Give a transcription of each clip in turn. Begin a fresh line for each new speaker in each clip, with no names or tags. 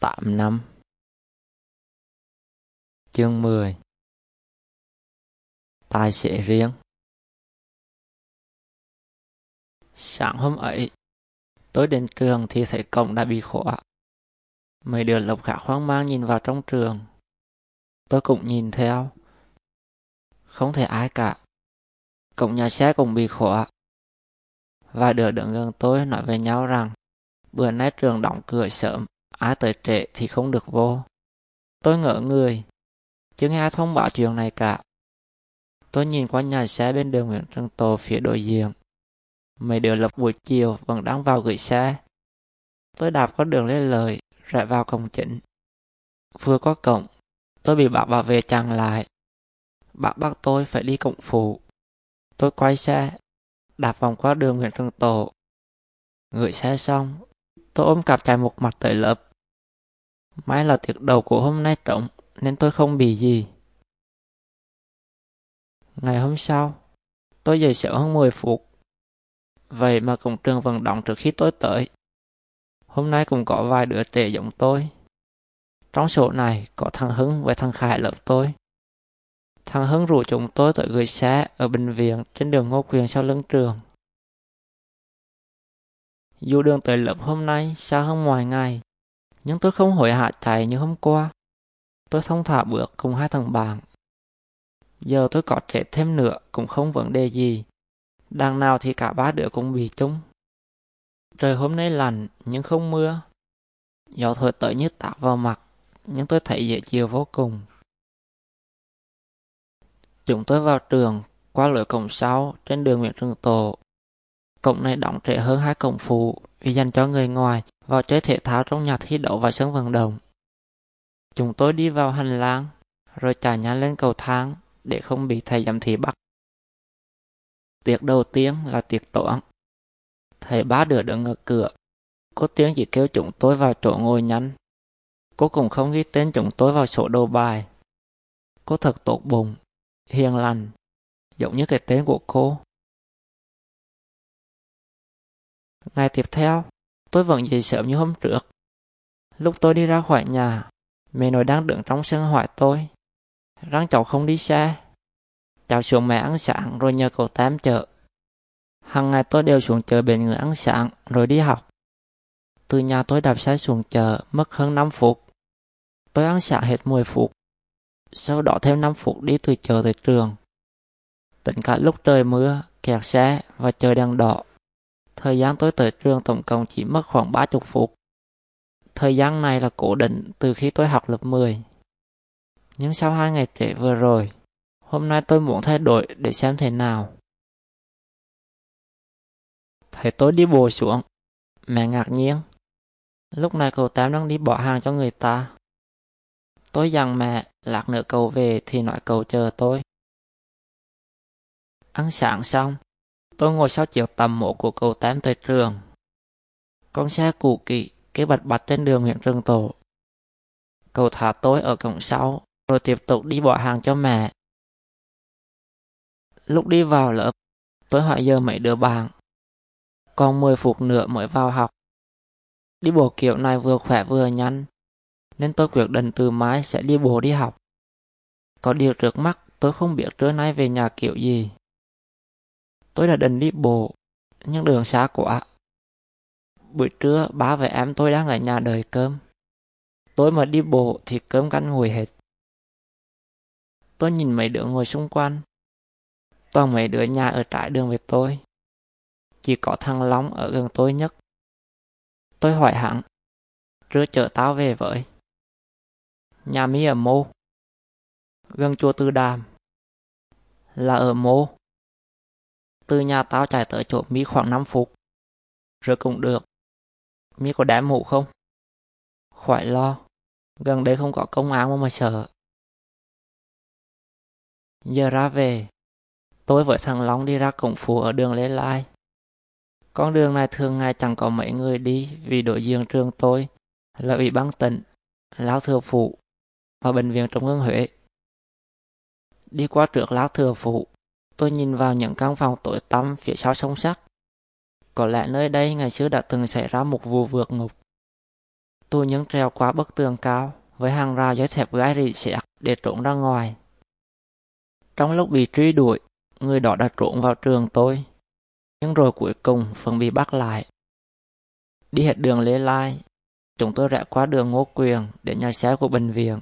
8 năm Chương 10 Tài xế riêng Sáng hôm ấy, tôi đến trường thì thấy cổng đã bị khóa. Mấy đứa lộc khá hoang mang nhìn vào trong trường. Tôi cũng nhìn theo. Không thể ai cả. Cổng nhà xe cũng bị khóa. Vài đứa đứng gần tôi nói với nhau rằng bữa nay trường đóng cửa sớm ai tới trễ thì không được vô. Tôi ngỡ người, chứ nghe ai thông báo chuyện này cả. Tôi nhìn qua nhà xe bên đường Nguyễn Trân Tô phía đối diện. Mấy đứa lập buổi chiều vẫn đang vào gửi xe. Tôi đạp qua đường lên lời, rẽ vào cổng chính. Vừa có cổng, tôi bị bác bảo vệ chặn lại. Bác bắt tôi phải đi cổng phụ. Tôi quay xe, đạp vòng qua đường Nguyễn Trân Tổ. Gửi xe xong, tôi ôm cặp chạy một mặt tới lớp. May là tiệc đầu của hôm nay trống nên tôi không bị gì. Ngày hôm sau, tôi dậy sớm hơn 10 phút. Vậy mà cổng trường vẫn đóng trước khi tôi tới. Hôm nay cũng có vài đứa trẻ giống tôi. Trong số này có thằng Hưng và thằng Khải lớp tôi. Thằng Hưng rủ chúng tôi tới gửi xe ở bệnh viện trên đường Ngô Quyền sau lưng trường. Dù đường tới lớp hôm nay xa hơn ngoài ngày, nhưng tôi không hối hả chạy như hôm qua. Tôi thông thả bước cùng hai thằng bạn. Giờ tôi có trẻ thêm nữa cũng không vấn đề gì. Đằng nào thì cả ba đứa cũng bị chung. Trời hôm nay lạnh nhưng không mưa. Gió thổi tới như tạt vào mặt, nhưng tôi thấy dễ chịu vô cùng. Chúng tôi vào trường, qua lối cổng sau trên đường Nguyễn Trường Tổ. Cổng này đóng trễ hơn hai cổng phụ vì dành cho người ngoài vào chơi thể thao trong nhà thi đấu và sân vận động. Chúng tôi đi vào hành lang, rồi chạy nhanh lên cầu thang để không bị thầy giám thị bắt. Tiệc đầu tiên là tiệc toán. Thầy ba đứa đứng ở cửa. Cô tiếng chỉ kêu chúng tôi vào chỗ ngồi nhanh. Cô cũng không ghi tên chúng tôi vào sổ đầu bài. Cô thật tốt bụng, hiền lành, giống như cái tên của cô. Ngày tiếp theo, tôi vẫn dậy sớm như hôm trước. Lúc tôi đi ra khỏi nhà, mẹ nội đang đứng trong sân hỏi tôi. Rằng cháu không đi xe. Cháu xuống mẹ ăn sáng rồi nhờ cậu Tám chợ. Hằng ngày tôi đều xuống chợ bên người ăn sáng rồi đi học. Từ nhà tôi đạp xe xuống chợ mất hơn 5 phút. Tôi ăn sáng hết 10 phút. Sau đó thêm 5 phút đi từ chợ tới trường. Tính cả lúc trời mưa, kẹt xe và trời đèn đỏ Thời gian tôi tới trường tổng cộng chỉ mất khoảng 30 phút. Thời gian này là cố định từ khi tôi học lớp 10. Nhưng sau hai ngày trễ vừa rồi, hôm nay tôi muốn thay đổi để xem thế nào. Thấy tôi đi bộ xuống, mẹ ngạc nhiên. Lúc này cậu Tám đang đi bỏ hàng cho người ta. Tôi dặn mẹ, lạc nữa cậu về thì nói cậu chờ tôi. Ăn sáng xong, Tôi ngồi sau chiếc tầm mộ của cậu Tám tới trường. Con xe cũ kỵ cái bạch bạch trên đường huyện Trường Tổ. Cậu thả tôi ở cổng sau, rồi tiếp tục đi bỏ hàng cho mẹ. Lúc đi vào lớp, tôi hỏi giờ mấy đứa bạn. Còn 10 phút nữa mới vào học. Đi bộ kiểu này vừa khỏe vừa nhanh, nên tôi quyết định từ mai sẽ đi bộ đi học. Có điều trước mắt tôi không biết trưa nay về nhà kiểu gì. Tôi đã định đi bộ, nhưng đường xa quá. Buổi trưa, ba và em tôi đang ở nhà đợi cơm. Tôi mà đi bộ thì cơm canh ngồi hết. Tôi nhìn mấy đứa ngồi xung quanh. Toàn mấy đứa nhà ở trại đường với tôi. Chỉ có thằng Long ở gần tôi nhất. Tôi hỏi hắn, trưa chở tao về với. Nhà mi ở mô. Gần chùa Tư Đàm. Là ở mô. Từ nhà tao chạy tới chỗ mỹ khoảng 5 phút. Rồi cũng được. mỹ có đám mũ không? Khỏi lo. Gần đây không có công án mà mà sợ. Giờ ra về. Tôi với thằng Long đi ra cổng phủ ở đường Lê Lai. Con đường này thường ngày chẳng có mấy người đi vì đối diện trường tôi là ủy ban tỉnh, Lão Thừa Phụ và Bệnh viện Trung ương Huế. Đi qua trước Lão Thừa Phụ, Tôi nhìn vào những căn phòng tối tăm phía sau sông sắt. Có lẽ nơi đây ngày xưa đã từng xảy ra một vụ vượt ngục. tôi nhấn treo qua bức tường cao với hàng rào giấy thép gai rỉ sẹt để trốn ra ngoài. Trong lúc bị truy đuổi, người đó đã trốn vào trường tôi. Nhưng rồi cuối cùng vẫn bị bắt lại. Đi hết đường Lê Lai, chúng tôi rẽ qua đường Ngô Quyền để nhà xe của bệnh viện.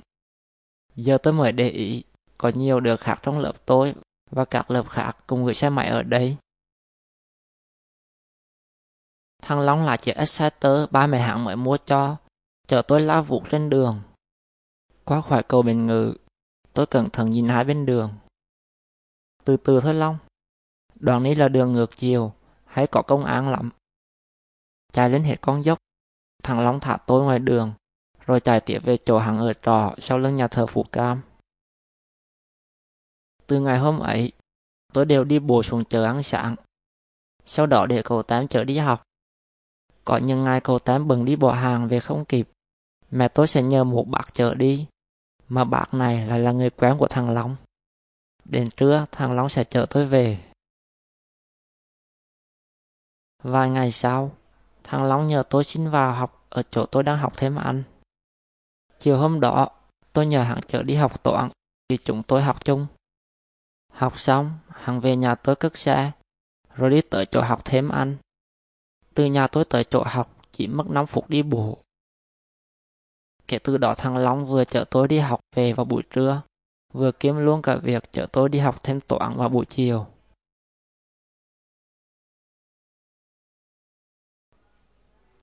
Giờ tôi mới để ý, có nhiều đứa khác trong lớp tôi và các lớp khác cùng gửi xe máy ở đây. Thằng Long là chiếc Exciter ba mẹ hãng mới mua cho, chở tôi lao vụt trên đường. Qua khỏi cầu Bình Ngự, tôi cẩn thận nhìn hai bên đường. Từ từ thôi Long, đoạn này là đường ngược chiều, hay có công an lắm. Chạy lên hết con dốc, thằng Long thả tôi ngoài đường, rồi chạy tiếp về chỗ hàng ở trọ sau lưng nhà thờ Phủ Cam. Từ ngày hôm ấy, tôi đều đi bộ xuống chợ ăn sáng. Sau đó để cậu Tám chở đi học. Có những ngày cậu Tám bừng đi bỏ hàng về không kịp. Mẹ tôi sẽ nhờ một bác chở đi. Mà bác này lại là người quen của thằng Long. Đến trưa, thằng Long sẽ chở tôi về. Vài ngày sau, thằng Long nhờ tôi xin vào học ở chỗ tôi đang học thêm ăn. Chiều hôm đó, tôi nhờ hắn chở đi học toán vì chúng tôi học chung. Học xong, hắn về nhà tôi cất xe, rồi đi tới chỗ học thêm anh Từ nhà tôi tới chỗ học chỉ mất 5 phút đi bộ. Kể từ đó thằng Long vừa chở tôi đi học về vào buổi trưa, vừa kiếm luôn cả việc chở tôi đi học thêm toán vào buổi chiều.